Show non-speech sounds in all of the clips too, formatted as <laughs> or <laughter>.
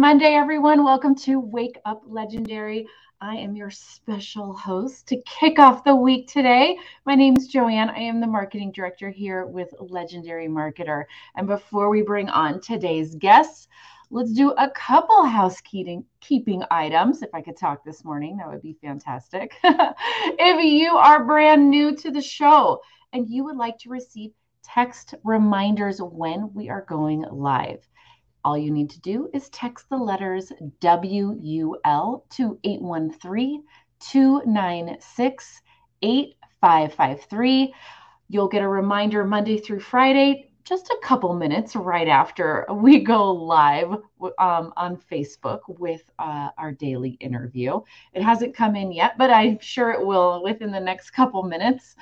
Monday, everyone. Welcome to Wake Up Legendary. I am your special host to kick off the week today. My name is Joanne. I am the marketing director here with Legendary Marketer. And before we bring on today's guests, let's do a couple housekeeping keeping items. If I could talk this morning, that would be fantastic. <laughs> if you are brand new to the show and you would like to receive text reminders when we are going live, all you need to do is text the letters WUL to 813 296 8553. You'll get a reminder Monday through Friday, just a couple minutes right after we go live um, on Facebook with uh, our daily interview. It hasn't come in yet, but I'm sure it will within the next couple minutes.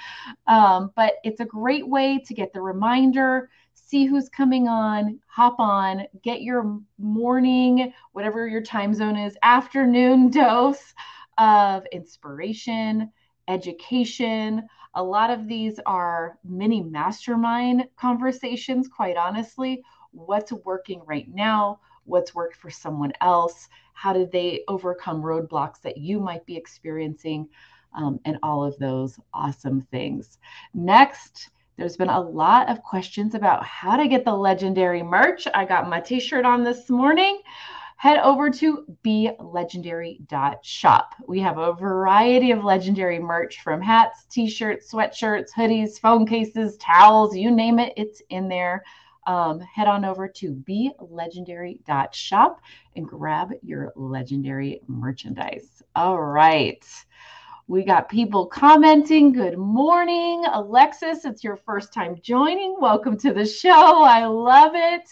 Um, but it's a great way to get the reminder see who's coming on, hop on, get your morning, whatever your time zone is, afternoon <laughs> dose of inspiration, education. A lot of these are mini mastermind conversations, quite honestly. What's working right now? What's worked for someone else? How did they overcome roadblocks that you might be experiencing? Um, and all of those awesome things. Next, there's been a lot of questions about how to get the legendary merch. I got my t shirt on this morning. Head over to belegendary.shop. We have a variety of legendary merch from hats, t shirts, sweatshirts, hoodies, phone cases, towels you name it, it's in there. Um, head on over to belegendary.shop and grab your legendary merchandise. All right. We got people commenting. Good morning, Alexis. It's your first time joining. Welcome to the show. I love it.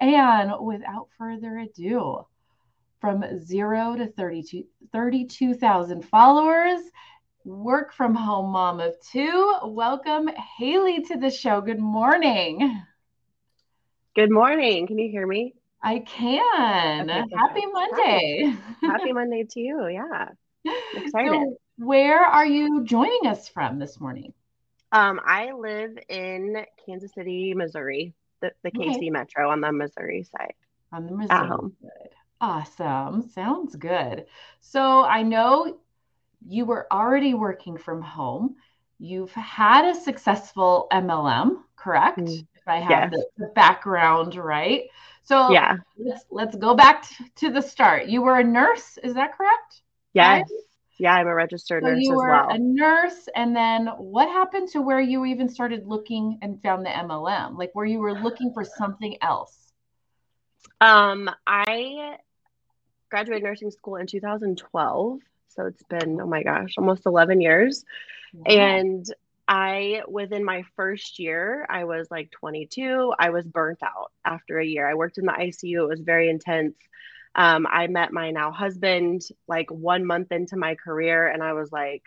And without further ado, from zero to 32 32,000 followers, work from home mom of two. Welcome, Haley, to the show. Good morning. Good morning. Can you hear me? I can. Okay, Happy Monday. Happy Monday to you. Yeah. <laughs> excited. So where are you joining us from this morning? Um, I live in Kansas City, Missouri, the, the KC okay. Metro on the Missouri side. On the Missouri At home. side. Awesome. Sounds good. So I know you were already working from home. You've had a successful MLM, correct? Mm, if I have yes. the, the, background right. So yeah, let's let's go back to the start. You were a nurse, is that correct? Yes. Right? Yeah, I'm a registered so nurse you were well. A nurse, and then what happened to where you even started looking and found the MLM? Like where you were looking for something else? Um, I graduated nursing school in 2012, so it's been oh my gosh, almost 11 years. And I within my first year, I was like 22. I was burnt out after a year. I worked in the ICU. It was very intense. Um, I met my now husband like one month into my career, and I was like,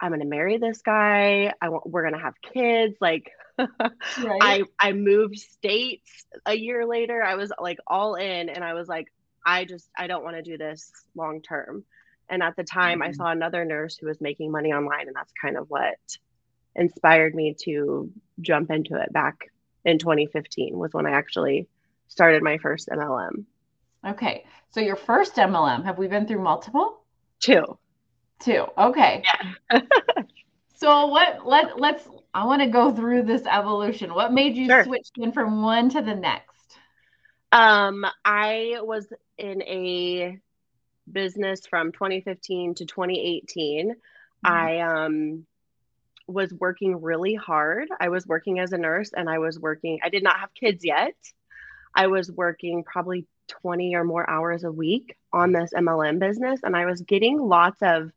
I'm gonna marry this guy. I want we're gonna have kids. Like <laughs> right. I I moved states a year later. I was like all in and I was like, I just I don't want to do this long term. And at the time mm-hmm. I saw another nurse who was making money online and that's kind of what inspired me to jump into it back in 2015 was when I actually started my first MLM. Okay. So your first MLM, have we been through multiple? Two. Two. Okay. Yeah. <laughs> so what let let's I want to go through this evolution. What made you sure. switch in from one to the next? Um, I was in a business from 2015 to 2018. Mm-hmm. I um was working really hard. I was working as a nurse and I was working I did not have kids yet. I was working probably 20 or more hours a week on this MLM business and I was getting lots of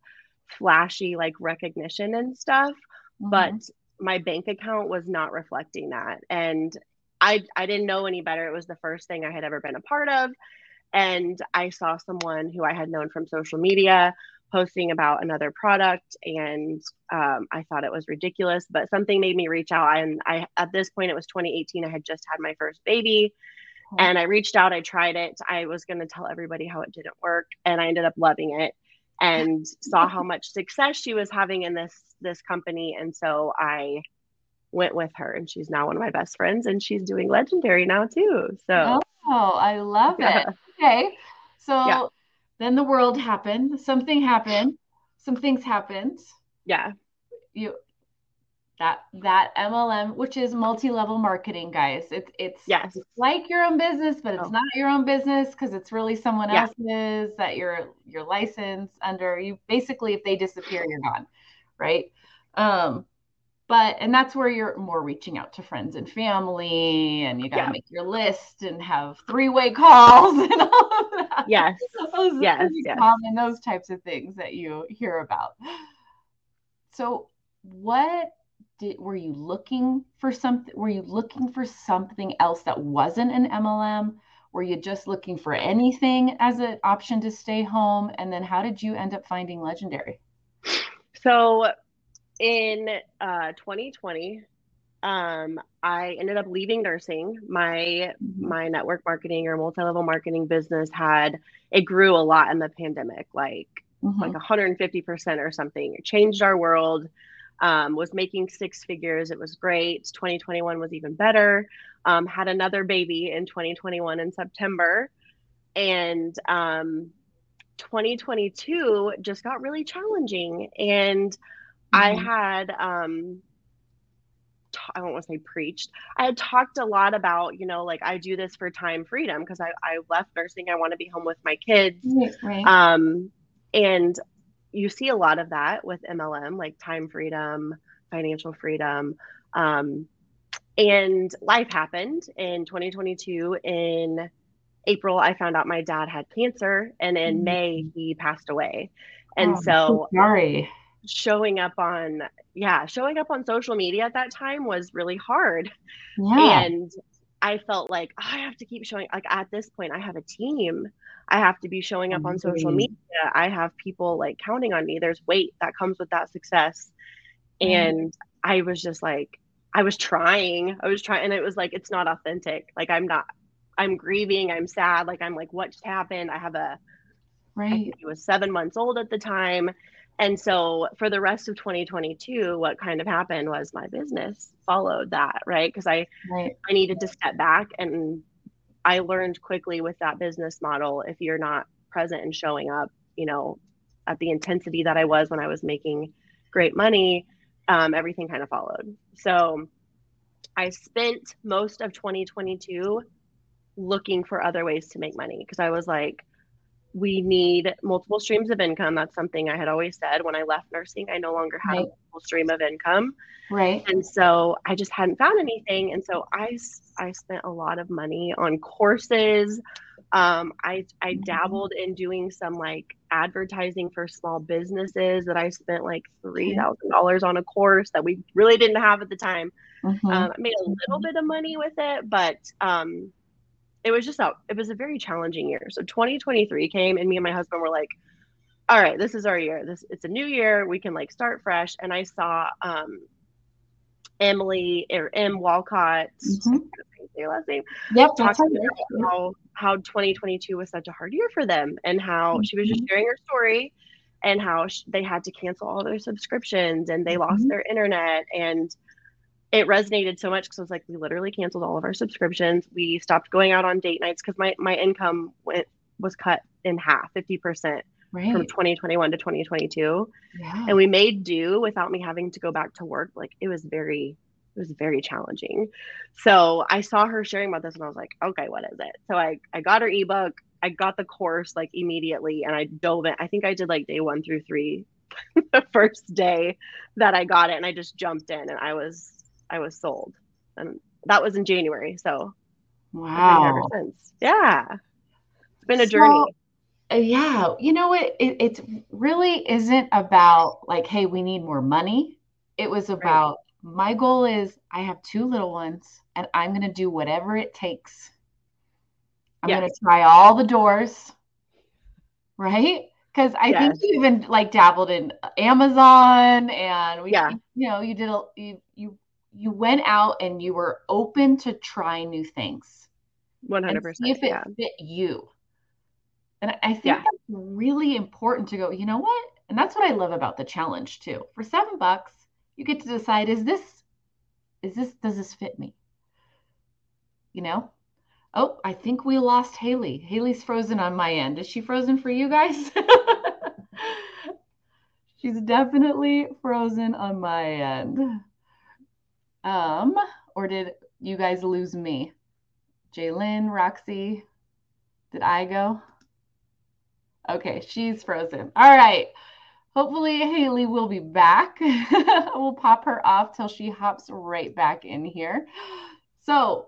flashy like recognition and stuff, mm-hmm. but my bank account was not reflecting that. And I I didn't know any better. It was the first thing I had ever been a part of. And I saw someone who I had known from social media posting about another product and um, i thought it was ridiculous but something made me reach out and i at this point it was 2018 i had just had my first baby Uh-huh. and I reached out, I tried it. I was going to tell everybody how it didn't work, and I ended up loving it and <laughs> saw how much success she was having in this this company and so I went with her and she's now one of my best friends and she's doing legendary now too. So Oh, I love it. Okay. So Yeah. then the world happened. Something happened. Some things happened. Yeah. You that that MLM, which is multi-level marketing, guys. It's it's Yes. it's like your own business, but it's Oh. not your own business because it's really someone Yeah. else's that you're you're licensed under. You basically, if they disappear, you're gone, right? Um, but and that's where you're more reaching out to friends and family, and you got to Yeah. make your list and have three-way calls <laughs> and all of that. Yes. <laughs> Those Yes, yes. common, those types of things that you hear about. So, what did were you looking for something? Were you looking for something else that wasn't an MLM? Were you just looking for anything as an option to stay home? And then how did you end up finding Legendary? So in uh, 2020, um, I ended up leaving nursing. My my network marketing or multi-level marketing business had it grew a lot in the pandemic, like Mhm. like 150% or something. It changed our world. Um, was making six figures. It was great. 2021 was even better. Um, had another baby in 2021 in September. And um, 2022 just got really challenging. And I Mhm. had, um, t- I don't want to say preached. I had talked a lot about, you know, like I do this for time freedom because I, I left nursing. I want to be home with my kids. Right. Um, and you see a lot of that with MLM, like time freedom, financial freedom. Um, and life happened in 2022. In April, I found out my dad had cancer, and in Mhm. May, he passed away. And Oh, so sorry. showing up on, yeah, showing up on social media at that time was really hard. Yeah. And I felt like "Oh, I have to keep showing, like at this point, I have a team. I have to be showing up on social media. I have people like counting on me. There's weight that comes with that success. Right. And I was just like, I was trying. I was trying, and it was like, it's not authentic. Like, I'm not, I'm grieving. I'm sad. Like, I'm like, what just happened? I have a Right. he was seven months old at the time. And so for the rest of 2022, what kind of happened was my business followed that, right? Because I, Right. I needed to step back and I learned quickly with that business model if you're not present and showing up, you know, at the intensity that I was when I was making great money, um, everything kind of followed. So I spent most of 2022 looking for other ways to make money because I was like, we need multiple streams of income. That's something I had always said when I left nursing. I no longer had a Right. multiple stream of income. Right. And so I just hadn't found anything. And so I, I spent a lot of money on courses. Um, I, I Mhm. dabbled in doing some like advertising for small businesses that I spent like $3,000 on a course that we really didn't have at the time. Mhm. Um, I made a little bit of money with it, but um, it was just a, it was a very challenging year. So 2023 came and me and my husband were like, all right, this is our year. This it's a new year. We can like start fresh. And I saw um, Emily or M Walcott, Mhm. say her last name, Yep. That's talking about how how 2022 was such a hard year for them and how she was just sharing her story and how sh- they had to cancel all their subscriptions and they lost Mhm. their internet and it resonated so much because I was like, we literally canceled all of our subscriptions. We stopped going out on date nights because my, my income went was cut in half, 50% from 2021 to 2022. And we made do without me having to go back to work. Like it was very, it was very challenging. So I saw her sharing about this and I was like, okay, what is it? So I, I got her ebook. I got the course like immediately and I dove in. I think I did like day one through three <laughs> the first day that I got it and I just jumped in and I was I was sold. And that was in January. So here ever since. Yeah. It's been a So, journey. uh, yeah, you know what? It, it really isn't about like, hey, we need more money. It was about my goal is I have two little ones and I'm going to do whatever it takes. I'm going to try all the doors, right? Because I think Yes. you even like dabbled in Amazon and we, Yeah. you know, you did a, you, you, you went out and you were open to try new things 100%. see if it Yeah. fit you. And I- think Yeah. that's really important to go, you know what? And that's what I love about the challenge too. For seven bucks, you get to decide, is this, is this, does this fit me? You know? Oh, I think we lost Haley. Haley's frozen on my end. Is she frozen for you guys? <laughs> She's definitely frozen on my end. Um, or did you guys lose me? Jaylin, Roxy, did I go? Okay, she's frozen. All right. Hopefully Haley will be back. <laughs> we'll pop her off till she hops right back in here. So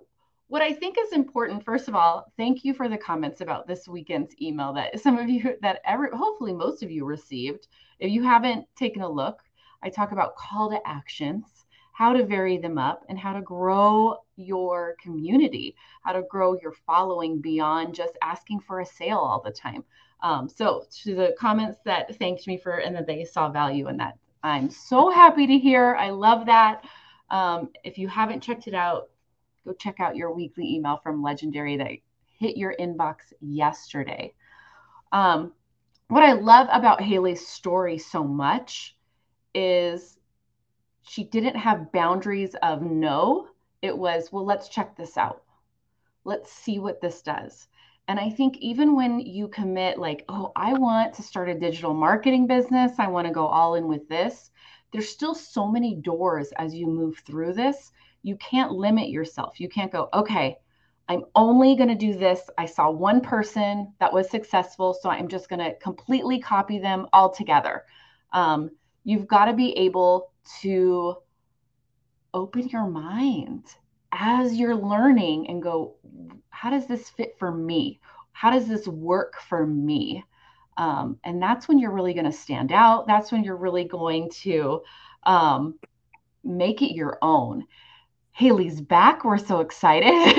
what I think is important, first of all, thank you for the comments about this weekend's email that some of you, that every, hopefully most of you received. If you haven't taken a look, I talk about call to actions, how to vary them up, and how to grow your community, how to grow your following beyond just asking for a sale all the time. Um, so, to the comments that thanked me for and that they saw value in that, I'm so happy to hear. I love that. Um, if you haven't checked it out, go check out your weekly email from Legendary that hit your inbox yesterday. Um, what I love about Haley's story so much is she didn't have boundaries of no. It was, well, let's check this out. Let's see what this does. And I think even when you commit, like, oh, I want to start a digital marketing business, I want to go all in with this, there's still so many doors as you move through this you can't limit yourself. You can't go, okay, I'm only going to do this. I saw one person that was successful, so I'm just going to completely copy them all together. Um, you've got to be able to open your mind as you're learning and go, how does this fit for me? How does this work for me? Um, and that's when you're really going to stand out. That's when you're really going to um, make it your own. Haley's back. We're so excited.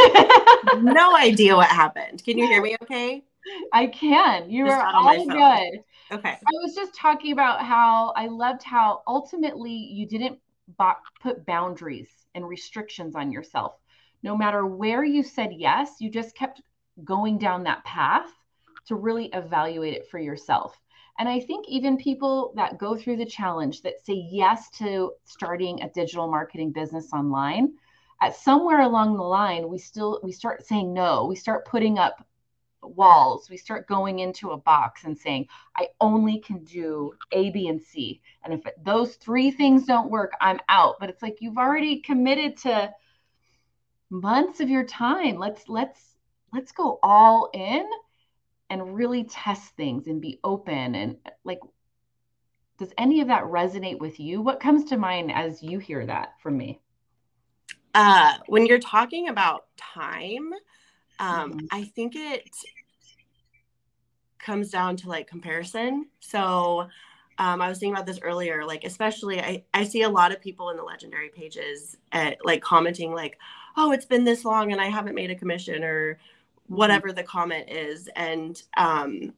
no idea what <laughs> happened. Can you hear me okay? I can. You just are all good. Okay. I was just talking about how I loved how ultimately you didn't put boundaries and restrictions on yourself. No matter where you said yes, you just kept going down that path to really evaluate it for yourself. And I think even people that go through the challenge that say yes to starting a digital marketing business online, at somewhere along the line we still we start saying no we start putting up walls we start going into a box and saying i only can do a b and c. And if those three things don't work i'm out. But it's like you've already committed to months of your time. Let's let's let's go all in and really test things and be open and like does any of that resonate with you? What comes to mind as you hear that from me? Uh, when you're talking about time, um, mm-hmm. I think it comes down to like comparison. So um, I was thinking about this earlier, like especially I, I see a lot of people in the legendary pages at like commenting like, oh, it's been this long and I haven't made a commission or mm-hmm. whatever the comment is. And um,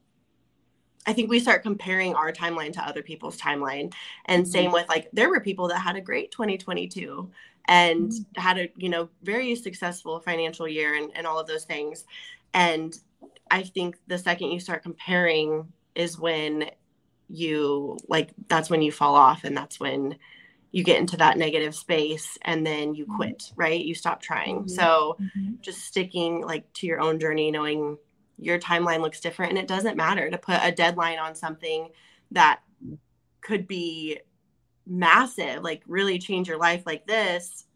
I think we start comparing our timeline to other people's timeline. And same mm-hmm. with like there were people that had a great 2022 and mm-hmm. had a you know very successful financial year and, and all of those things and i think the second you start comparing is when you like that's when you fall off and that's when you get into that negative space and then you mm-hmm. quit right you stop trying mm-hmm. so mm-hmm. just sticking like to your own journey knowing your timeline looks different and it doesn't matter to put a deadline on something that could be massive, like really change your life like this,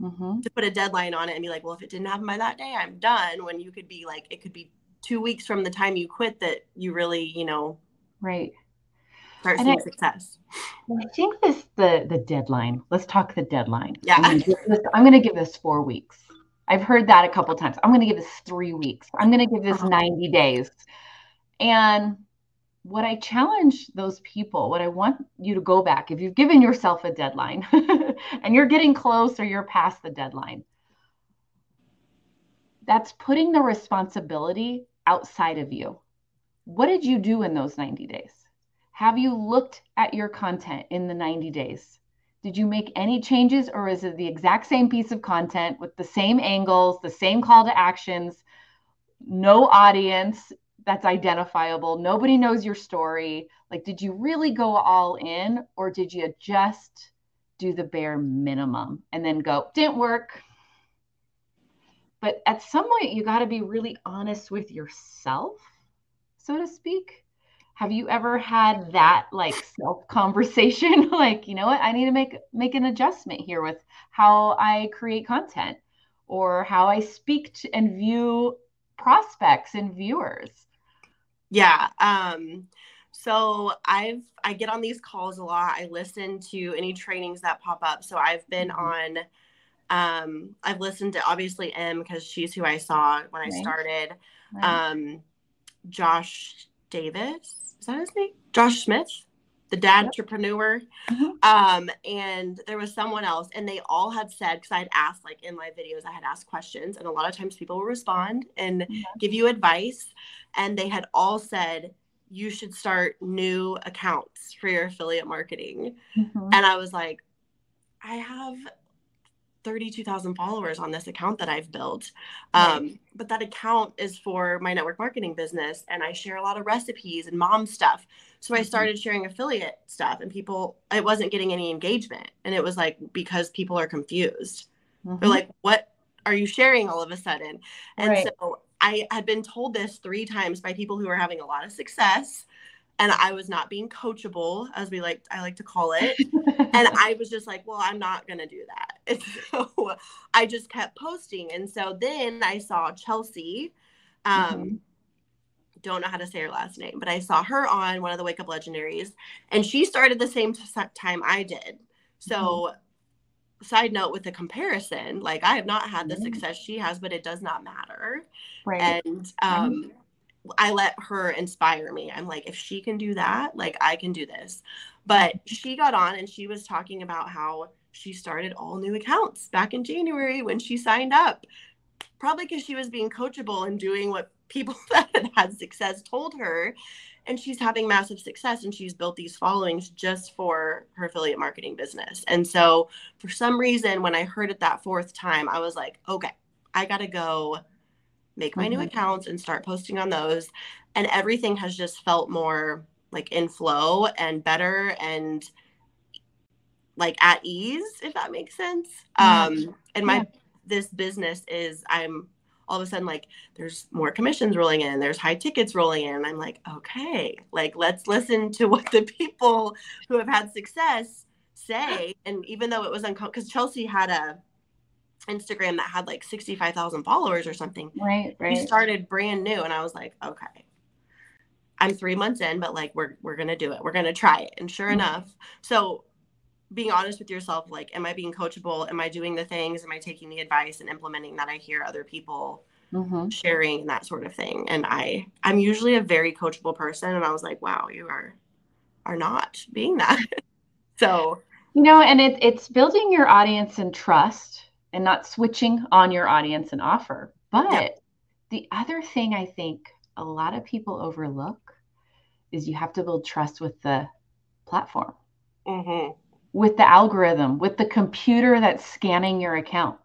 mm-hmm. to put a deadline on it and be like, well, if it didn't happen by that day, I'm done. When you could be like, it could be two weeks from the time you quit that you really, you know, right, start seeing I, success. I think this the the deadline. Let's talk the deadline. Yeah, I'm going to give this four weeks. I've heard that a couple times. I'm going to give this three weeks. I'm going to give this uh-huh. 90 days. And what I challenge those people, what I want you to go back, if you've given yourself a deadline <laughs> and you're getting close or you're past the deadline, that's putting the responsibility outside of you. What did you do in those 90 days? Have you looked at your content in the 90 days? Did you make any changes or is it the exact same piece of content with the same angles, the same call to actions, no audience, that's identifiable. Nobody knows your story. Like, did you really go all in or did you just do the bare minimum and then go, didn't work? but at some point you got to be really honest with yourself so to speak have you ever had that like self <laughs> conversation <laughs> like you know what i need to make make an adjustment here with how i create content or how i speak to and view prospects and viewers yeah um so i've i get on these calls a lot i listen to any trainings that pop up so i've been mm-hmm. on um, I've listened to obviously M because she's who I saw when right. I started. Right. Um, Josh Davis, is that his name? Josh Smith, the dad yep. entrepreneur. Mm-hmm. Um, and there was someone else, and they all had said, because I'd asked, like in my videos, I had asked questions, and a lot of times people will respond and mm-hmm. give you advice. And they had all said, you should start new accounts for your affiliate marketing. Mm-hmm. And I was like, I have 32,000 followers on this account that I've built. Um, But that account is for my network marketing business, and I share a lot of recipes and mom stuff. So I mm-hmm. started sharing affiliate stuff, and people, it wasn't getting any engagement. And it was like, because people are confused. Mm-hmm. They're like, what are you sharing all of a sudden? And right. so I had been told this three times by people who were having a lot of success and I was not being coachable, as we like I like to call it. <laughs> and I was just like, well, I'm not gonna do that. <laughs> And so I just kept posting. And so then I saw Chelsea. Um, mm-hmm. Don't know how to say her last name, but I saw her on one of the Wake Up Legendaries, and she started the same t- time I did. So, mm-hmm. Side note with the comparison, like I have not had the mm-hmm. success she has, but it does not matter. Right. And um, I let her inspire me. I'm like, if she can do that, like I can do this. But she got on and she was talking about how she started all new accounts back in January when she signed up. Probably because she was being coachable and doing what people <laughs> that had had success told her. And she's having massive success and she's built these followings just for her affiliate marketing business. And so, for some reason, when I heard it that fourth time, I was like, okay, I got to go make my mm-hmm. new accounts and start posting on those. And everything has just felt more like in flow and better and like at ease, if that makes sense. Mm-hmm. Um, and my yeah. this business is I'm all of a sudden like there's more commissions rolling in, there's high tickets rolling in. I'm like, okay, like let's listen to what the people who have had success say. And even though it was uncomfortable, because Chelsea had a Instagram that had like 65,000 followers or something. Right, right. We started brand new and I was like, okay. I'm 3 months in, but like we're we're to do it. We're to try it. And sure mm-hmm. enough, so being honest with yourself like am I being coachable? Am I doing the things? Am I taking the advice and implementing that I hear other people mm-hmm. sharing that sort of thing? And I I'm usually a very coachable person and I was like, wow, you are are not being that. <laughs> so, you know, and it, it's building your audience and trust and not switching on your audience and offer. But the other thing I think a lot of people overlook is you have to build trust with the platform, mm-hmm. With the algorithm, with the computer that's scanning your account.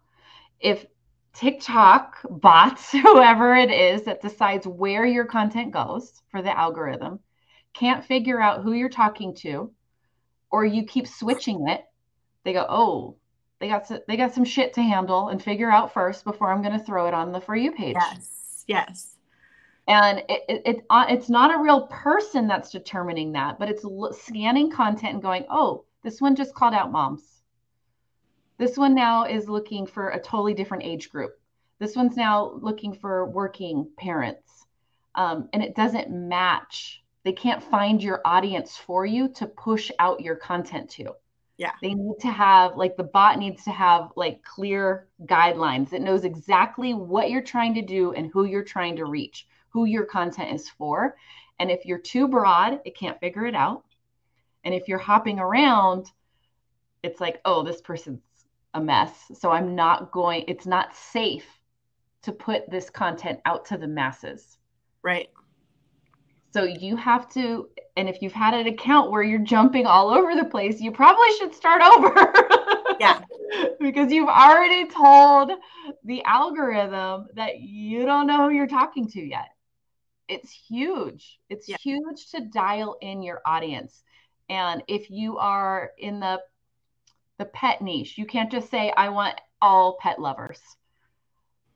If TikTok bots, <laughs> whoever it is that decides where your content goes for the algorithm, can't figure out who you're talking to, or you keep switching it, they go, oh, they got some, they got some shit to handle and figure out first before I'm going to throw it on the for you page. Yes. Yes. And it, it, it uh, it's not a real person that's determining that, but it's scanning content and going, oh, this one just called out moms. This one now is looking for a totally different age group. This one's now looking for working parents. Um, and it doesn't match. They can't find your audience for you to push out your content to. Yeah. They need to have like the bot needs to have like clear guidelines. It knows exactly what you're trying to do and who you're trying to reach, who your content is for. And if you're too broad, it can't figure it out. And if you're hopping around, it's like, oh, this person's a mess. So I'm not going, it's not safe to put this content out to the masses. Right. So you have to, and if you've had an account where you're jumping all over the place, you probably should start over. <laughs> yeah. because you've already told the algorithm that you don't know who you're talking to yet. It's huge. It's yeah. huge to dial in your audience. And if you are in the the pet niche, you can't just say I want all pet lovers.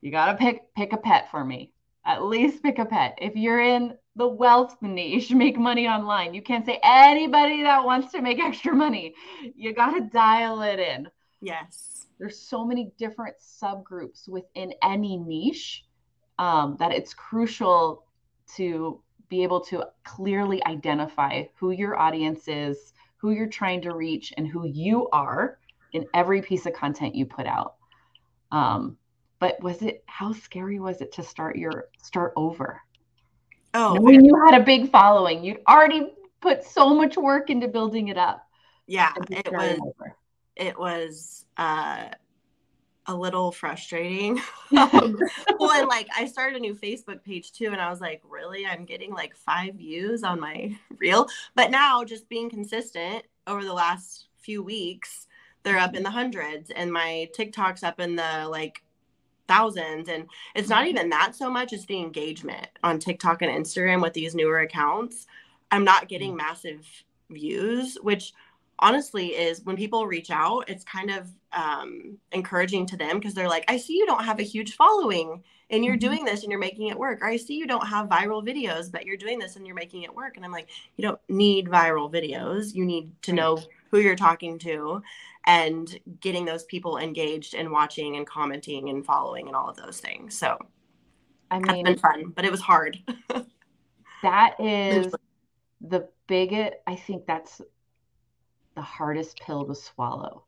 you got to pick pick a pet for me. At least pick a pet. If you're in the wealth niche, <laughs> make money online. You can't say anybody that wants to make <laughs> extra money. You got to dial it in. Yes. There's so many different subgroups within any niche um, that it's crucial to be able to clearly identify who your audience is, who you're trying to reach, and who you are in every piece of content you put out. Um, but was it how scary was it to start your start over? Oh, when you had a big following, you'd already put so much work into building it up. Yeah, it was. Over. It was uh, a little frustrating. <laughs> um, <laughs> well, and like I started a new Facebook page too, and I was like, really? I'm getting like five views on my <laughs> reel. But now, just being consistent over the last few weeks, they're up in the hundreds, and my TikTok's up in the like thousands. And it's not even that so much as the engagement on TikTok and Instagram with these newer accounts. I'm not getting mm. massive views, which honestly is when people reach out, it's kind of um, encouraging to them because they're like, I see you don't have a huge following and you're mm-hmm. doing this and you're making it work. Or I see you don't have viral videos, but you're doing this and you're making it work. And I'm like, you don't need viral videos. You need to know who you're talking to and getting those people engaged and watching and commenting and following and all of those things. So I mean, it's been fun, but it was hard. <laughs> that is the biggest, I think that's the hardest pill to swallow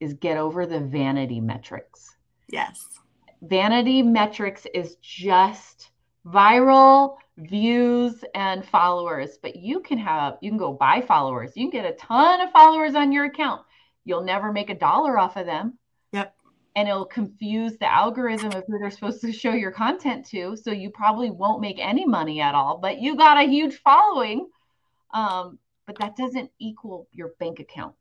is get over the vanity metrics. Yes. Vanity metrics is just viral views and followers, but you can have you can go buy followers. You can get a ton of followers on your account. You'll never make a dollar off of them. Yep. And it'll confuse the algorithm of who they're supposed to show your content to. So you probably won't make any money at all, but you got a huge following. Um, but that doesn't equal your bank account.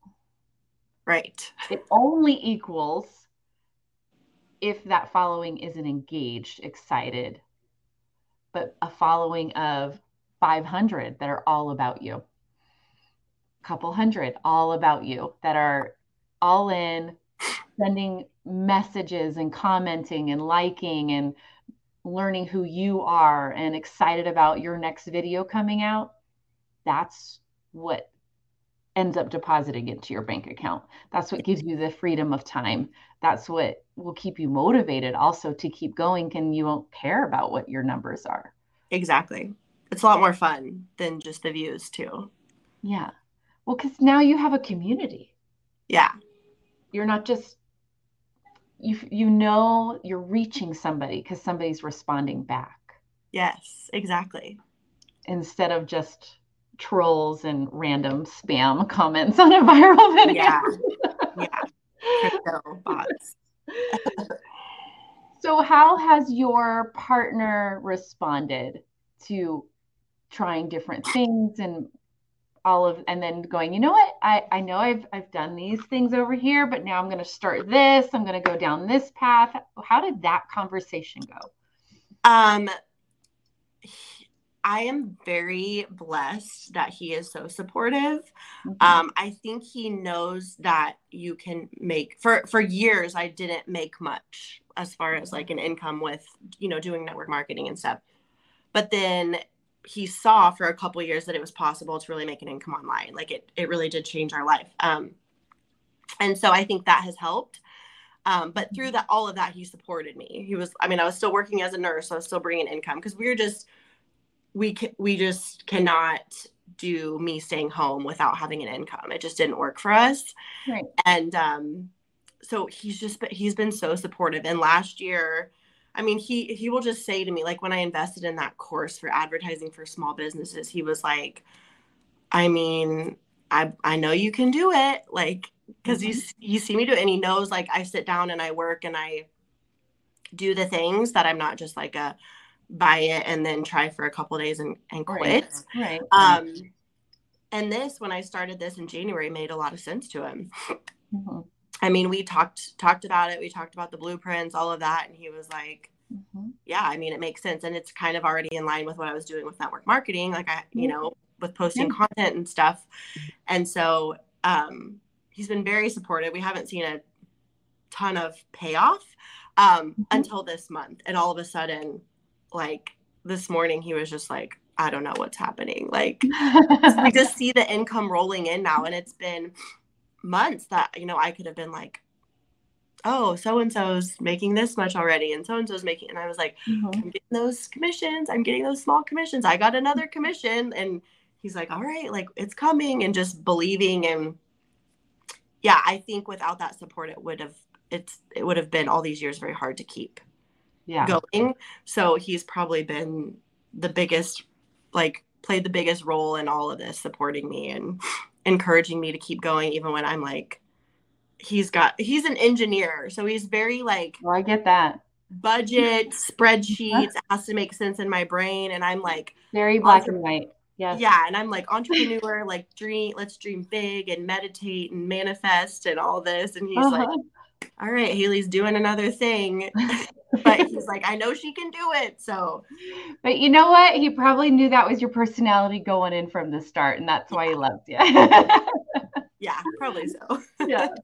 Right. It only equals if that following isn't engaged, excited, but a following of 500 that are all about you, a couple hundred all about you that are all in, sending messages and commenting and liking and learning who you are and excited about your next video coming out. That's what ends up depositing into your bank account. That's what gives you the freedom of time. That's what will keep you motivated also to keep going and you won't care about what your numbers are. Exactly. It's a lot more fun than just the views too. Yeah. Well, cuz now you have a community. Yeah. You're not just you you know you're reaching somebody cuz somebody's responding back. Yes, exactly. Instead of just trolls and random spam <laughs> comments on a viral <laughs> video. Yeah. Yeah. bots. <laughs> so how has your partner responded to trying different things and all of and then going, you know what? I, I know I've I've done these things over here, but now I'm gonna start this, I'm gonna go down this path. How did that conversation go? Um I am very blessed that he is so supportive. Mm-hmm. Um, I think he knows that you can make for for years. I didn't make much as far as like an income with you know doing network marketing and stuff, but then he saw for a couple years that it was possible to really make an income online. Like it it really did change our life. Um, and so I think that has helped. Um, but through that all of that, he supported me. He was, I mean, I was still working as a nurse, so I was still bringing income because we were just we we just cannot do me staying home without having an income. It just didn't work for us. Right. And um, so he's just he's been so supportive. And last year, I mean, he he will just say to me like when I invested in that course for advertising for small businesses, he was like, I mean, I I know you can do it, like because mm-hmm. you you see me do it, and he knows like I sit down and I work and I do the things that I'm not just like a buy it and then try for a couple days and, and quit. Right. right. Um, and this, when I started this in January, made a lot of sense to him. Mm-hmm. I mean, we talked talked about it. We talked about the blueprints, all of that, and he was like, mm-hmm. "Yeah, I mean, it makes sense, and it's kind of already in line with what I was doing with network marketing, like I, you know, with posting yeah. content and stuff." And so, um, he's been very supportive. We haven't seen a ton of payoff um, mm-hmm. until this month. And all of a sudden, like this morning, he was just like, I don't know what's happening. Like, we <laughs> just see the income rolling in now. And it's been months that, you know, I could have been like, oh, so and so's making this much already, and so and so's making, and I was like, mm-hmm. I'm getting those commissions, I'm getting those small commissions, I got another commission, and he's like, all right, like it's coming, and just believing, and yeah, I think without that support, it would have it's it would have been all these years very hard to keep yeah. going. So he's probably been the biggest, like played the biggest role in all of this, supporting me and <laughs> encouraging me to keep going, even when I'm like he's got he's an engineer. So he's very like well, i get that. budget spreadsheets has to make sense in my brain. And i'm like very black and white. Yeah yeah. And i'm like entrepreneur like dream let's dream big and meditate and manifest and all this. And he's uh-huh. like all right haley's doing another thing <laughs> but he's like i know she can do it so but you know what he probably knew that was your personality going in from the start and that's why he loves you <laughs> yeah probably so yeah <laughs>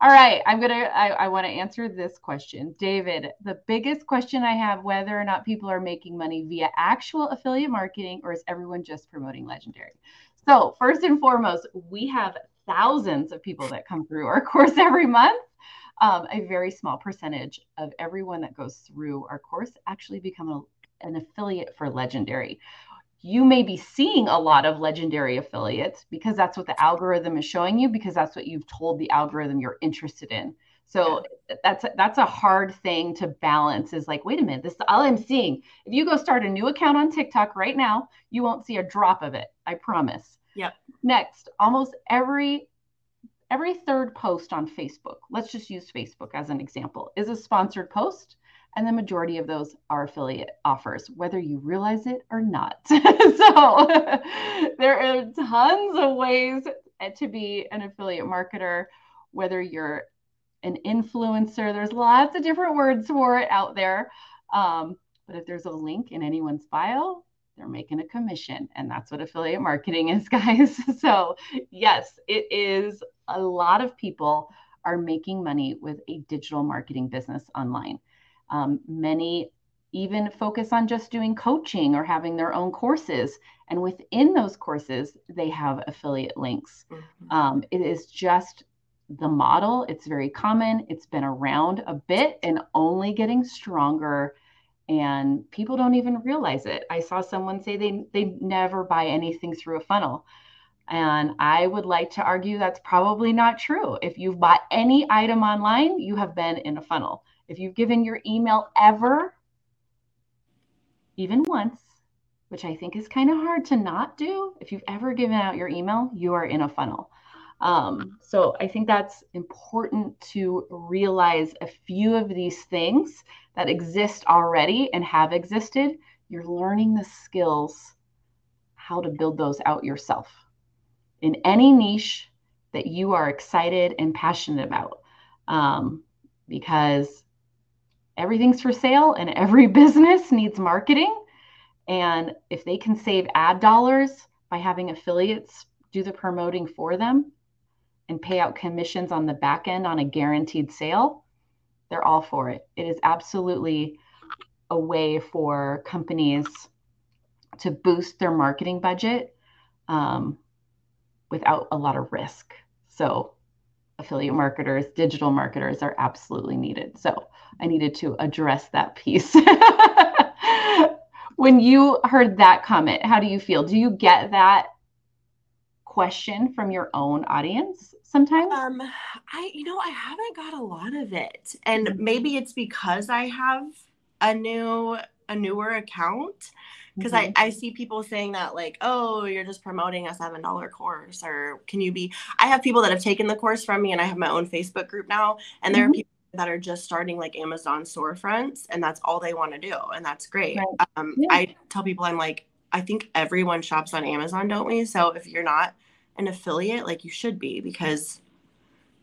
all right, I'm gonna. I, I want to answer this question, David. The biggest question I have: whether or not people are making money via actual affiliate marketing, or is everyone just promoting Legendary? So first and foremost, we have thousands of people that come through our <laughs> course every month. Um, a very small percentage of everyone that goes through our course actually become a, an affiliate for Legendary. You may be seeing a lot of legendary affiliates because that's what the algorithm is showing you because that's what you've told the algorithm you're interested in. So that's that's a hard thing to balance is like wait a minute this is all i'm seeing if you go start a new account on tiktok right now you won't see a drop of it i promise. Yep. Next almost every every third post on facebook let's just use facebook as an example is a sponsored post and the majority of those are affiliate offers, whether you realize it or not. <laughs> so <laughs> there are tons of ways to be an affiliate marketer, whether you're an influencer, there's lots of different words for it out there. Um, but if there's a link in anyone's bio, they're making a commission. And that's what affiliate marketing is, <laughs> guys. so, yes, it is a lot of people are making money with a digital marketing business online. Um, many even focus on just doing coaching or having their own courses. And within those courses, they have affiliate links. Mm-hmm. Um, it is just the model. It's very common. It's been around a bit and only getting stronger. And people don't even realize it. I saw someone say they, they never buy anything through a funnel. And I would like to argue that's probably not true. If you've bought any item online, you have been in a funnel. If you've given your email ever, even once, which I think is kind of hard to not do, if you've ever given out your email, you are in a funnel. Um, so I think that's important to realize a few of these things that exist already and have existed. You're learning the skills how to build those out yourself in any niche that you are excited and passionate about. Um, because everything's for sale and every <laughs> business needs marketing. And if they can save ad dollars by having affiliates do the promoting for them and pay out commissions on the back end on a guaranteed sale, they're all for it. It is absolutely a way for companies to boost their marketing budget um, without a lot of risk. So affiliate marketers, digital marketers are absolutely needed. So I needed to address that piece. <laughs> when you heard that comment, how do you feel? Do you get that question from your own audience sometimes? Um, I, you know, I haven't got a lot of it, and maybe it's because I have a new, a newer account because mm-hmm. I, I see people saying that like oh you're just promoting a seven dollar course or can you be i have people that have taken the course from me and i have my own facebook group now and there mm-hmm. are people that are just starting like amazon storefronts and that's all they want to do and that's great right. um, yeah. i tell people i'm like i think everyone shops on amazon don't we so if you're not an affiliate like you should be because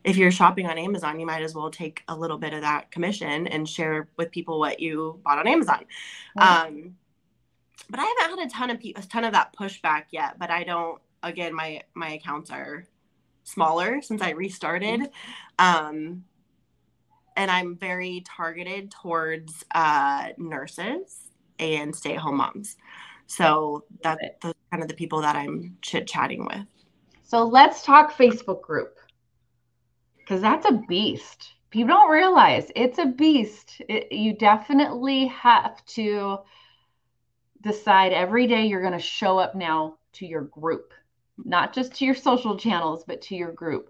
if you're shopping on Amazon, you might as well take a little bit of that commission and share with people what you bought on Amazon. Right. Um, but I haven't had a ton of pe- a ton of that pushback yet. But I don't. Again, my my accounts are smaller since I restarted. Mm-hmm. Um, and I'm very targeted towards uh, nurses and stay at home moms. So that, those kind of the people that I'm chit chatting with. So let's talk Facebook group because that's a beast. People don't realize it's a beast. It, you definitely have to decide every day you're going to show up now to your group, not just to your social channels, but to your group.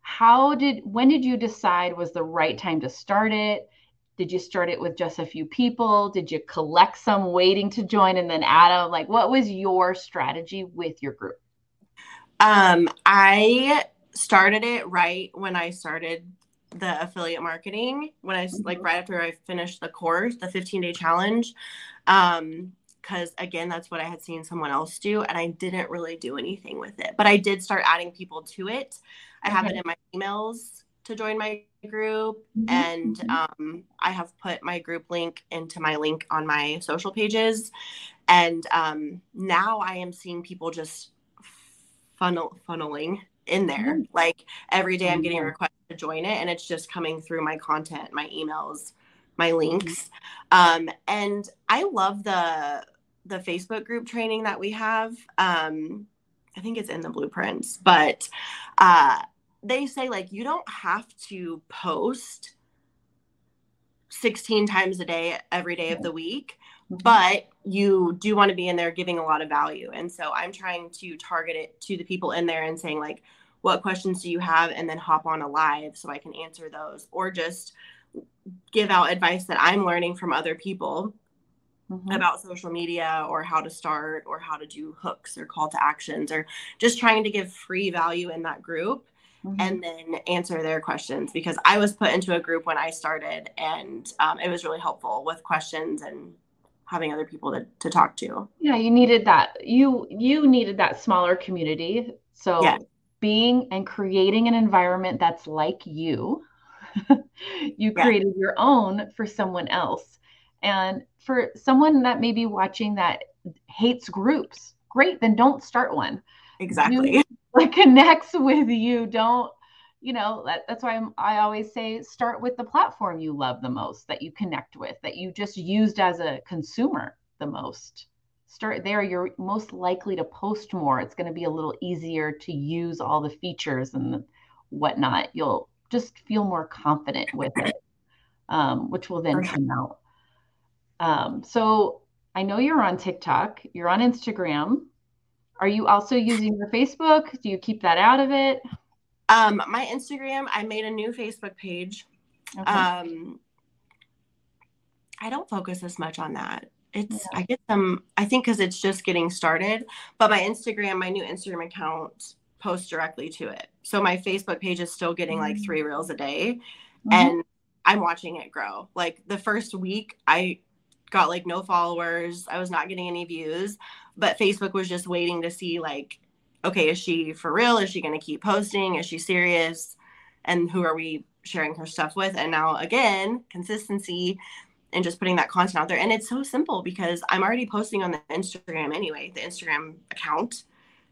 How did, when did you decide was the right time to start it? Did you start it with just a few people? Did you collect some waiting to join and then add them? Like, what was your strategy with your group? Um, I started it right when I started the affiliate marketing when I mm-hmm. like right after I finished the course, the 15 day challenge. Um, because again, that's what I had seen someone else do, and I didn't really do anything with it. But I did start adding people to it. I okay. have it in my emails to join my group, mm-hmm. and mm-hmm. um, I have put my group link into my link on my social pages. And um, now I am seeing people just funnel funneling in there. Mm-hmm. Like every day I'm getting a mm-hmm. request to join it and it's just coming through my content, my emails, my links. Um, and I love the the Facebook group training that we have. Um, I think it's in the blueprints, but uh, they say like you don't have to post 16 times a day every day of the week mm-hmm. but you do want to be in there giving a lot of value and so i'm trying to target it to the people in there and saying like what questions do you have and then hop on a live so i can answer those or just give out advice that i'm learning from other people mm-hmm. about social media or how to start or how to do hooks or call to actions or just trying to give free value in that group mm-hmm. and then answer their questions because i was put into a group when i started and um, it was really helpful with questions and having other people to, to talk to yeah you needed that you you needed that smaller community so yeah being and creating an environment that's like you. <laughs> you yeah. created your own for someone else. And for someone that may be watching that hates groups, great, then don't start one. Exactly. like <laughs> connects with you. Don't, you know, that, that's why I'm, I always say start with the platform you love the most, that you connect with, that you just used as a consumer the most start there, you're most likely to post more. It's going to be a little easier to use all the features and whatnot. You'll just feel more confident with it, um, which will then come out. Um, so I know you're on TikTok, you're on Instagram. Are you also using your Facebook? Do you keep that out of it? Um, my Instagram, I made a new Facebook page. Okay. Um, I don't focus as much on that it's yeah. i get them i think because it's just getting started but my instagram my new instagram account posts directly to it so my facebook page is still getting like three mm. reels a day mm-hmm. and i'm watching it grow like the first week i got like no followers i was not getting any views but facebook was just waiting to see like okay is she for real is she going to keep posting is she serious and who are we sharing her stuff with and now again consistency and just putting that content out there. And it's so simple because I'm already posting on the Instagram anyway, the Instagram account,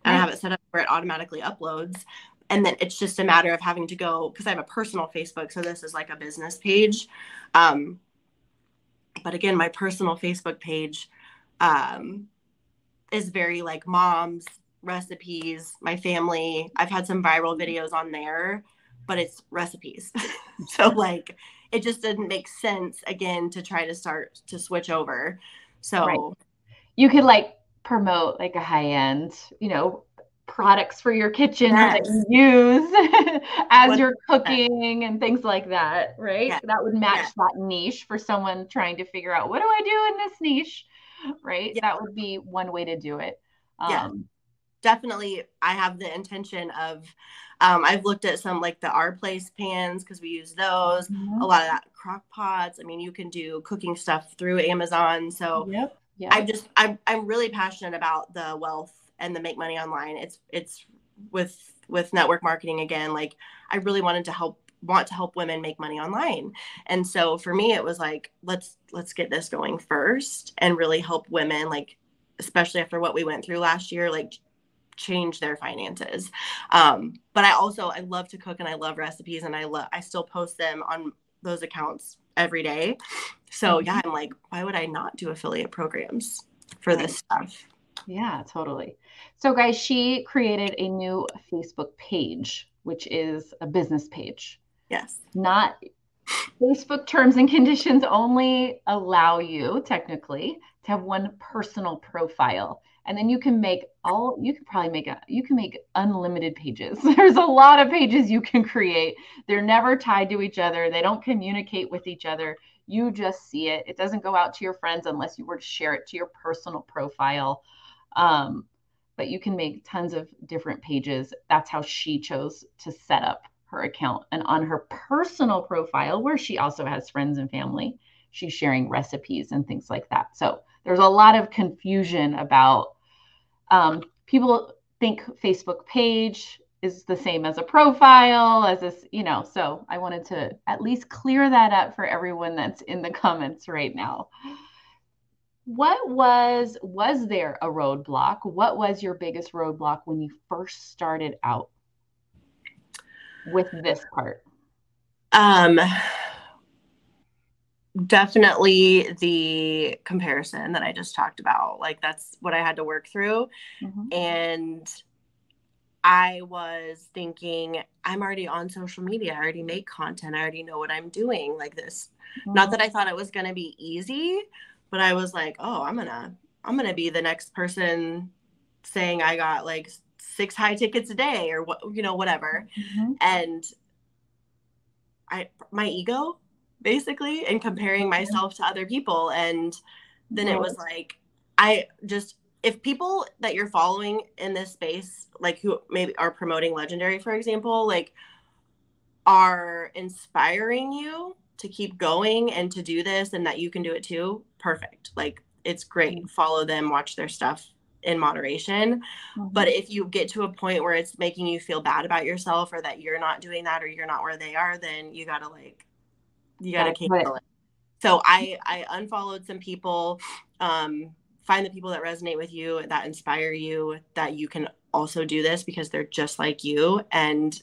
and I have it set up where it automatically uploads. And then it's just a matter of having to go because I have a personal Facebook, so this is like a business page. Um, but again, my personal Facebook page um, is very like moms, recipes, my family. I've had some viral videos on there, but it's recipes. <laughs> so like it just didn't make sense again to try to start to switch over. So right. you could like promote like a high end, you know, products for your kitchen yes. that you use <laughs> as you're cooking and things like that, right? Yes. That would match yes. that niche for someone trying to figure out what do I do in this niche, right? That would be one way to do it. Um, yeah definitely I have the intention of um, I've looked at some like the our place pans because we use those. Mm-hmm. A lot of that crock pots. I mean, you can do cooking stuff through Amazon. So yep. Yep. I just I'm I'm really passionate about the wealth and the make money online. It's it's with with network marketing again. Like I really wanted to help want to help women make money online. And so for me it was like let's let's get this going first and really help women like especially after what we went through last year like change their finances. Um, but I also I love to cook and I love recipes and I love I still post them on those accounts every day. So yeah, I'm like, why would I not do affiliate programs for this stuff? Yeah, totally. So guys, she created a new Facebook page, which is a business page. Yes. Not Facebook terms and conditions only allow you technically to have one personal profile and then you can make all you can probably make a you can make unlimited pages. <laughs> There's a lot of pages you can create. They're never tied to each other. They don't communicate with each other. You just see it. It doesn't go out to your friends unless you were to share it to your personal profile. Um, but you can make tons of different pages. That's how she chose to set up her account. And on her personal profile where she also has friends and family she's sharing recipes and things like that. So there's a lot of confusion about um, people think Facebook page is the same as a profile, as this, you know. So I wanted to at least clear that up for everyone that's in the comments right now. What was was there a roadblock? What was your biggest roadblock when you first started out with this part? Um definitely the comparison that I just talked about. Like that's what I had to work through. Mm-hmm. And I was thinking, I'm already on social media. I already make content. I already know what I'm doing like this. Mm-hmm. Not that I thought it was going to be easy, but I was like, oh, I'm going to I'm going to be the next person saying I got like six high tickets a day or what, you know, whatever. Mm-hmm. And I my ego basically and comparing myself to other people and then it was like i just if people that you're following in this space like who maybe are promoting legendary for example like are inspiring you to keep going and to do this and that you can do it too perfect. Like it's great. Mm-hmm. follow them watch their stuff in moderation. Mm-hmm. but if you get to a point where it's making you feel bad about yourself or that you're not doing that or you're not where they are then you got to like you got to cancel it. So I I unfollowed some people. Um, find the people that resonate with you, that inspire you, that you can also do this because they're just like you. And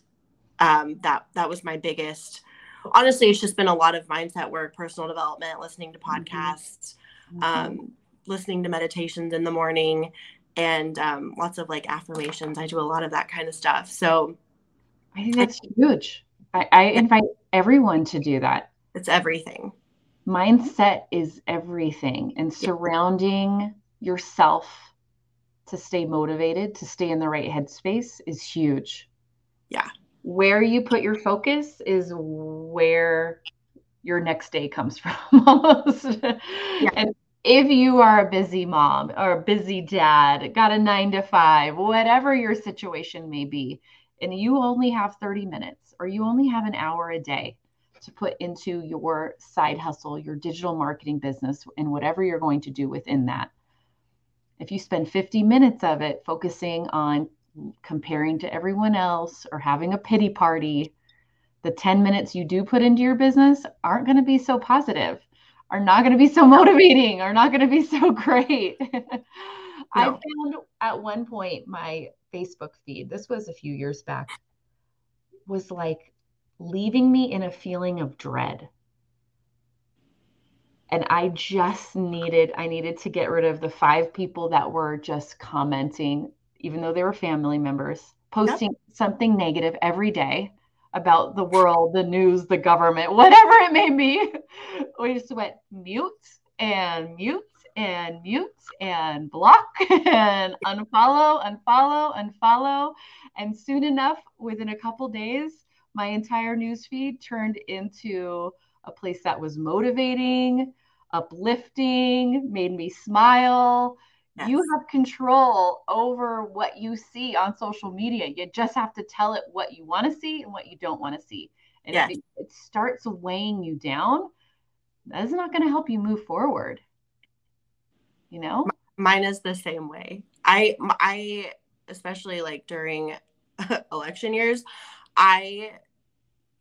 um, that that was my biggest. Honestly, it's just been a lot of mindset work, personal development, listening to mm-hmm. podcasts, mm-hmm. um, listening to meditations in the morning, and um, lots of like affirmations. I do a lot of that kind of stuff. So I think that's huge. I, I invite everyone to do that it's everything. Mindset is everything, and surrounding yourself to stay motivated, to stay in the right headspace is huge. Yeah. Where you put your focus is where your next day comes <laughs> from almost. Yeah. And if you are a busy mom or a busy dad, got a nine to five, whatever your situation may be, and you only have 30 minutes or you only have an hour a day, to put into your side hustle, your digital marketing business, and whatever you're going to do within that. If you spend 50 minutes of it focusing on comparing to everyone else or having a pity party, the 10 minutes you do put into your business aren't going to be so positive, are not going to be so motivating, are not going to be so <laughs> great. No. I found at one point my Facebook feed, this was a few years back, was like leaving me in a feeling of dread. And I just needed, I needed to get rid of the five people that were just commenting, even though they were family members, posting yep. something negative every day about the world, the news, the government, <laughs> whatever it may be. We just went mute and mute and mute and block <laughs> and unfollow, unfollow, unfollow. And soon enough, within a couple days, my entire newsfeed turned into a place that was motivating, uplifting, made me smile. Yes. You have control over what you see on social media. You just have to tell it what you want to see and what you don't want to see. And yes. if it, it starts weighing you down, that's not going to help you move forward. You know? Mine is the same way. I I especially like during <laughs> election years, I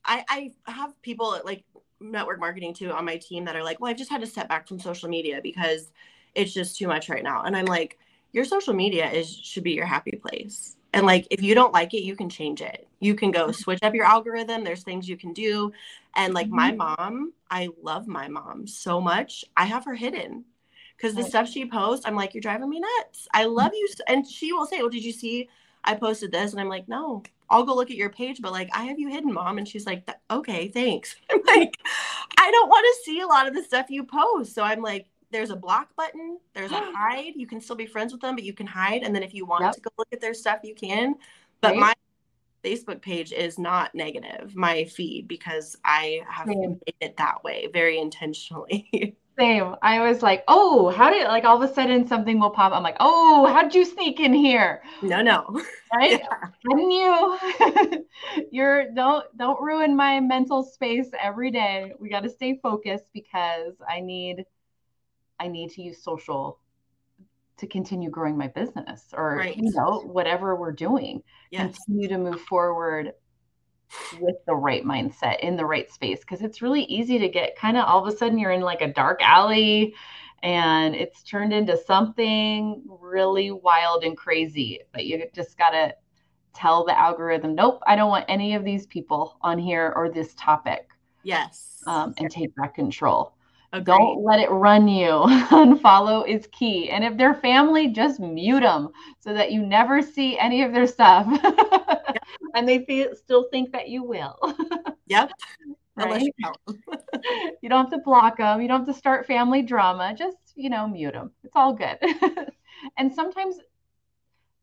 I I have people at, like network marketing too on my team that are like, well, I've just had to step back from social media because it's just too much right now. And I'm like, your social media is should be your happy place. And like if you don't like it, you can change it. You can go switch up your algorithm. There's things you can do. And like my mm-hmm. mom, I love my mom so much. I have her hidden because the stuff she posts, I'm like, you're driving me nuts. I love you. And she will say, well, did you see I posted this? And I'm like, no, I'll go look at your page, but like, I have you hidden, mom. And she's like, okay, thanks. <laughs> I'm like, I don't want to see a lot of the stuff you post. So I'm like, there's a block button, there's a <gasps> hide. You can still be friends with them, but you can hide. And then if you want yep. to go look at their stuff, you can. But right. my Facebook page is not negative, my feed, because I have Same. made it that way very intentionally. <laughs> Same. I was like, oh, how did like all of a sudden something will pop? I'm like, oh, how did you sneak in here? No, no. <laughs> Right? Yeah. Didn't you? <laughs> You're don't don't ruin my mental space every day. We got to stay focused because I need I need to use social to continue growing my business or right. you know whatever we're doing yes. continue to move forward with the right mindset in the right space because it's really easy to get kind of all of a sudden you're in like a dark alley and it's turned into something really wild and crazy but you just got to tell the algorithm nope i don't want any of these people on here or this topic yes. um, and take back control Agreed. Don't let it run you. <laughs> Unfollow is key. And if they're family, just mute them so that you never see any of their stuff. yep. <laughs> And they feel, still think that you will. <laughs> yep. Right? You, you don't have to block them. You don't have to start family drama. Just, you know, mute them. It's all good. and sometimes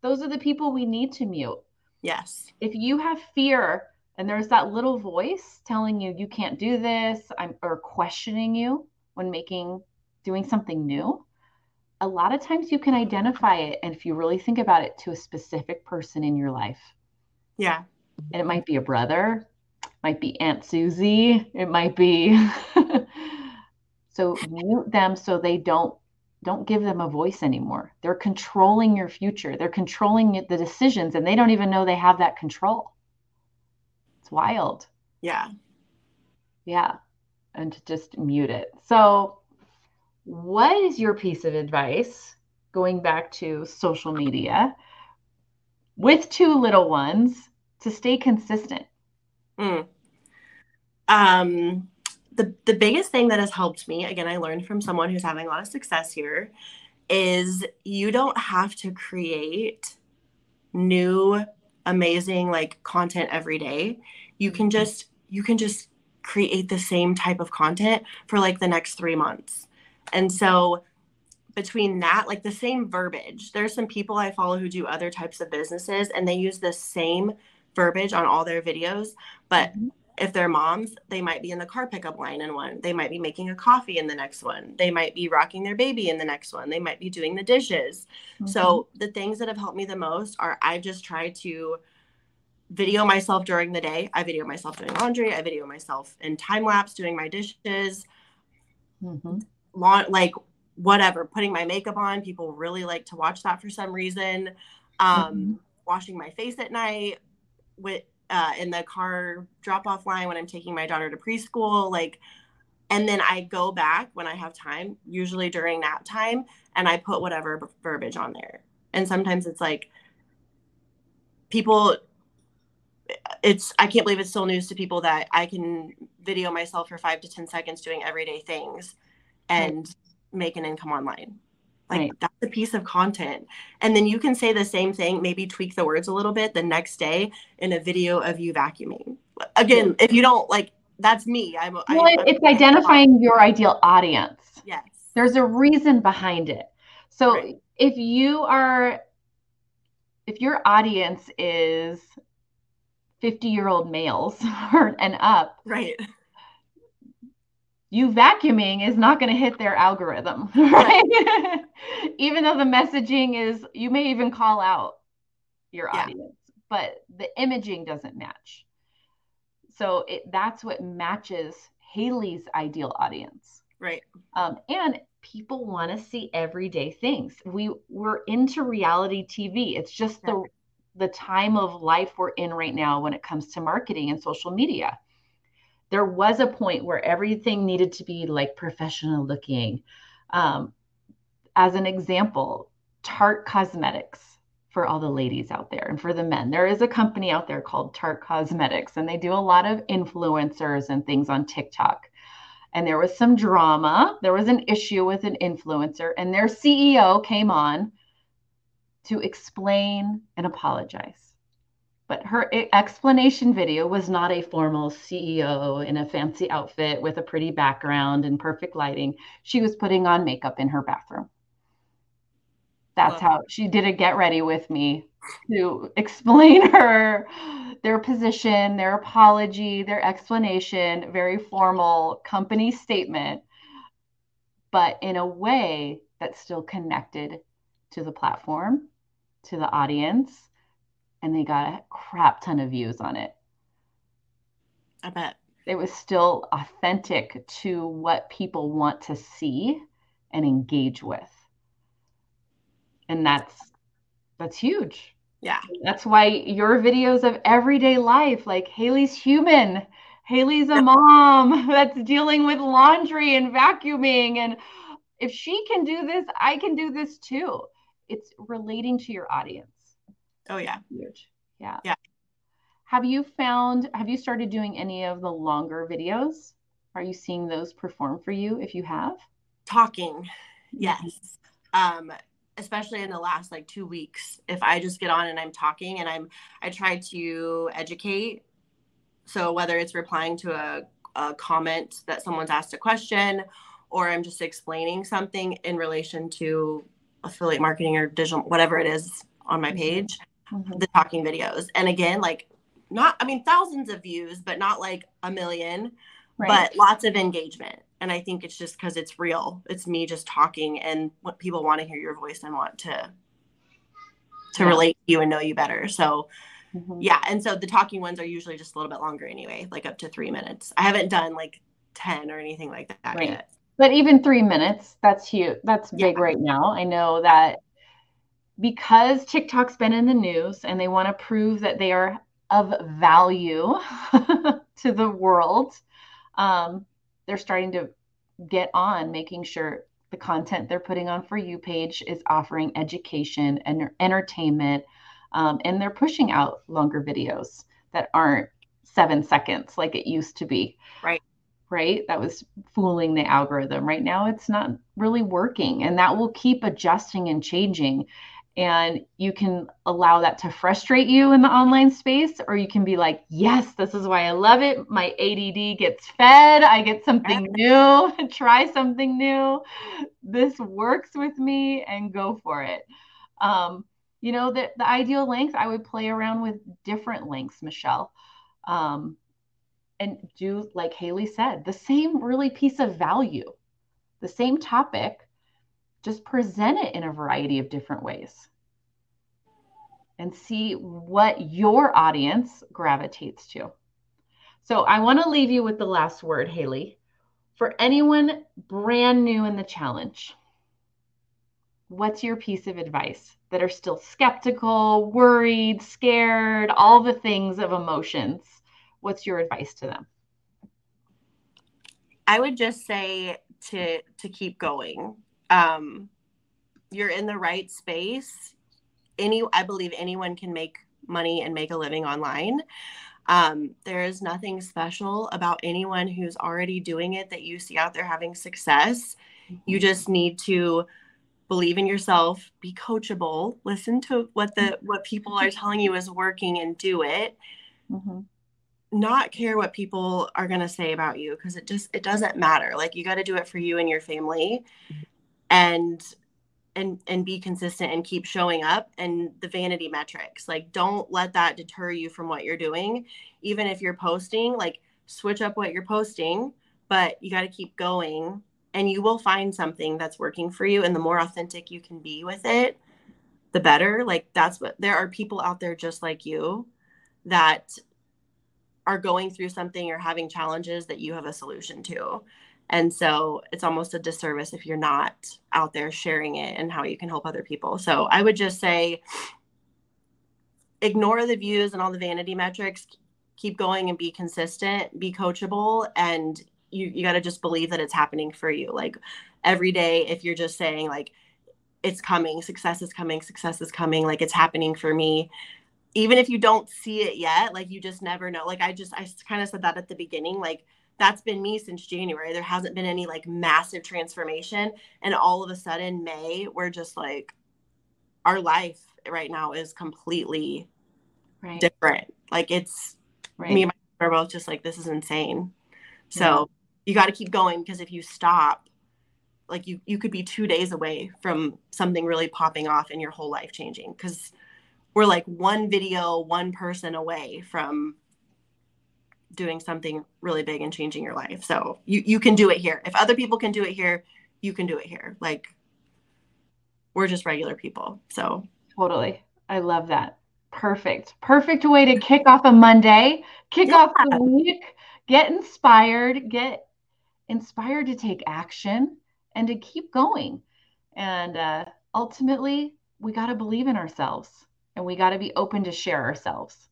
those are the people we need to mute. Yes. If you have fear and there's that little voice telling you you can't do this I'm, or questioning you when making doing something new. A lot of times you can identify it and if you really think about it to a specific person in your life. Yeah. And it might be a brother might be aunt susie it might be <laughs> so mute them so they don't don't give them a voice anymore. They're controlling your future. They're controlling the decisions and they don't even know they have that control. It's wild. Yeah. Yeah and to just mute it. So, what is your piece of advice going back to social media with two little ones to stay consistent? Mm. Um, the, the biggest thing that has helped me, again, I learned from someone who's having a lot of success here, is you don't have to create new amazing like content every day. You can just you can just create the same type of content for like the next three months. And so between that, like the same verbiage, there's some people I follow who do other types of businesses and they use the same verbiage on all their videos. But mm-hmm. if they're moms, they might be in the car pickup line in one. They might be making a coffee in the next one. They might be rocking their baby in the next one. They might be doing the dishes. Mm-hmm. So the things that have helped me the most are I've just tried to video myself during the day. I video myself doing laundry. I video myself in time lapse doing my dishes. Mm-hmm. like whatever, putting my makeup on. People really like to watch that for some reason. Um, mm-hmm. Washing my face at night with uh, in the car drop off line when I'm taking my daughter to preschool. Like, and then I go back when I have time, usually during nap time, and I put whatever verbiage on there. And sometimes it's like people it's I can't believe it's still news to people that I can video myself for five to ten seconds doing everyday things and right. make an income online. Like right. that's a piece of content. And then you can say the same thing, maybe tweak the words a little bit the next day in a video of you vacuuming. Again, if you don't like that's me. I'm well, I, it's I'm, identifying I'm, your ideal audience. Yes. There's a reason behind it. So right. if you are if your audience is 50 year old males <laughs> and up. Right. You vacuuming is not going to hit their algorithm, <laughs> right? right. even though the messaging is, you may even call out your yeah. audience, but the imaging doesn't match. So it, that's what matches Hayley's ideal audience. Right. Um, and people want to see everyday things. We we're into reality TV. It's just the the time of life we're in right now when it comes to marketing and social media. There was a point where everything needed to be like professional looking. Um, as an example, Tarte Cosmetics for all the ladies out there and for the men. There is a company out there called Tarte Cosmetics, and they do a lot of influencers and things on TikTok. And there was some drama. There was an issue with an influencer, and their CEO came on to explain and apologize. But her explanation video was not a formal CEO in a fancy outfit with a pretty background and perfect lighting. She was putting on makeup in her bathroom. That's how she did a get ready with me to explain <laughs> her their position, their apology, their explanation, very formal company statement, but in a way that still connected to the platform, to the audience, and they got a crap ton of views on it. I bet. It was still authentic to what people want to see and engage with. And that's that's huge. Yeah. That's why your videos of everyday life like hayley's human hayley's a mom <laughs> that's dealing with laundry and vacuuming and if she can do this i can do this too it's relating to your audience. Oh yeah. Huge. Yeah. Yeah. Have you found have you started doing any of the longer videos? Are you seeing those perform for you if you have? Talking. Yes. Um especially in the last like two weeks if i just get on and i'm talking and i'm i try to educate. So whether it's replying to a, a comment that someone's asked a question or i'm just explaining something in relation to affiliate marketing or digital whatever it is on my mm-hmm. page mm-hmm. the talking videos and again like not i mean thousands of views but not like a million right. but lots of engagement and i think it's just because it's real it's me just talking and what people want to hear your voice and want to to yeah. relate to you and know you better so mm-hmm. yeah and so the talking ones are usually just a little bit longer anyway like up to three minutes i haven't done like 10 or anything like that right. yet but even three minutes that's huge that's big right now. I know that because tiktok's been in the news and they want to prove that they are of value <laughs> to the world um, they're starting to get on making sure the content they're putting on for you page is offering education and entertainment um, and they're pushing out longer videos that aren't seven seconds like it used to be. Right right? That was fooling the algorithm. Right now it's not really working and that will keep adjusting and changing. And you can allow that to frustrate you in the online space or you can be like yes this is why i love it. My add gets fed. I get something new. <laughs> Try something new. This works with me and go for it. Um, you know the, the ideal length i would play around with different lengths michelle. Um, and do like hayley said the same really piece of value the same topic just present it in a variety of different ways and see what your audience gravitates to. So I want to leave you with the last word, Hayley. For anyone brand new in the challenge, what's your piece of advice that are still skeptical, worried, scared, all the things of emotions? What's your advice to them? I would just say to to keep going um, you're in the right space. Any, I believe anyone can make money and make a living online. Um, there is nothing special about anyone who's already doing it that you see out there having success. You mm-hmm. just need to believe in yourself, be coachable, listen to what the what people are telling you is working, and do it. Mm-hmm. Not care what people are going to say about you because it just it doesn't matter. Like you got to do it for you and your family mm-hmm. and and and be consistent and keep showing up and the vanity metrics. Like don't let that deter you from what you're doing. Even if you're posting like switch up what you're posting but you got to keep going and you will find something that's working for you and the more authentic you can be with it the better. Like that's what there are people out there just like you that are going through something or having challenges that you have a solution to and so it's almost a disservice if you're not out there sharing it and how you can help other people. So I would just say ignore the views and all the vanity metrics, keep going and be consistent, be coachable, and you, you got to just believe that it's happening for you. Like every day, if you're just saying, like, it's coming success is coming success is coming like it's happening for me even if you don't see it yet like you just never know like i just i kind of said that at the beginning like that's been me since january there hasn't been any like massive transformation and all of a sudden may we're just like our life right now is completely right. different like it's right. me and my are both just like this is insane so yeah. you got to keep going because if you stop like you you could be two days away from something really popping off and your whole life changing because we're like one video one person away from doing something really big and changing your life. So you you can do it here. If other people can do it here you can do it here. Like we're just regular people. So totally. I love that. Perfect. Perfect way to kick off a monday. Kick yeah. off the week. Get inspired. Get inspired to take action and to keep going. And uh, ultimately, we got to believe in ourselves and we got to be open to share ourselves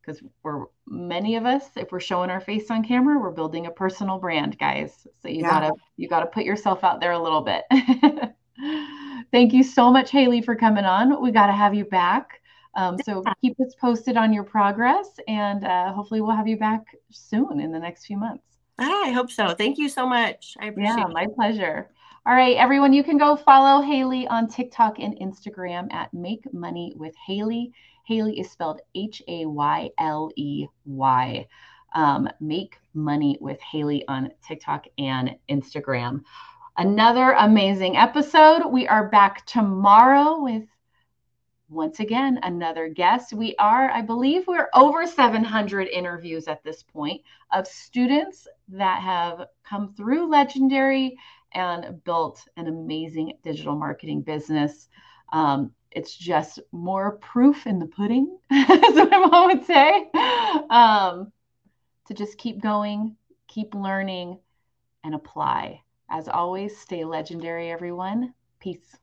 because we're many of us if we're showing our face on camera we're building a personal brand guys so you yeah. gotta you gotta put yourself out there a little bit <laughs> thank you so much hayley for coming on we got to have you back um, so keep us posted on your progress and uh, hopefully we'll have you back soon in the next few months Ah, I hope so. Thank you so much. I appreciate yeah, it. my pleasure. All right, everyone, you can go follow Hayley on TikTok and Instagram at Make Money with Hayley. Hayley is spelled H A Y L E Y. Um, Make Money with Haley on TikTok and Instagram. Another amazing episode. We are back tomorrow with once again another guest. We are, I believe, we're over 700 interviews at this point of students that have come through Legendary and built an amazing digital marketing business. Um, it's just more proof in the pudding, as my mom would say, um, to just keep going, keep learning, and apply. As always, stay legendary, everyone. Peace.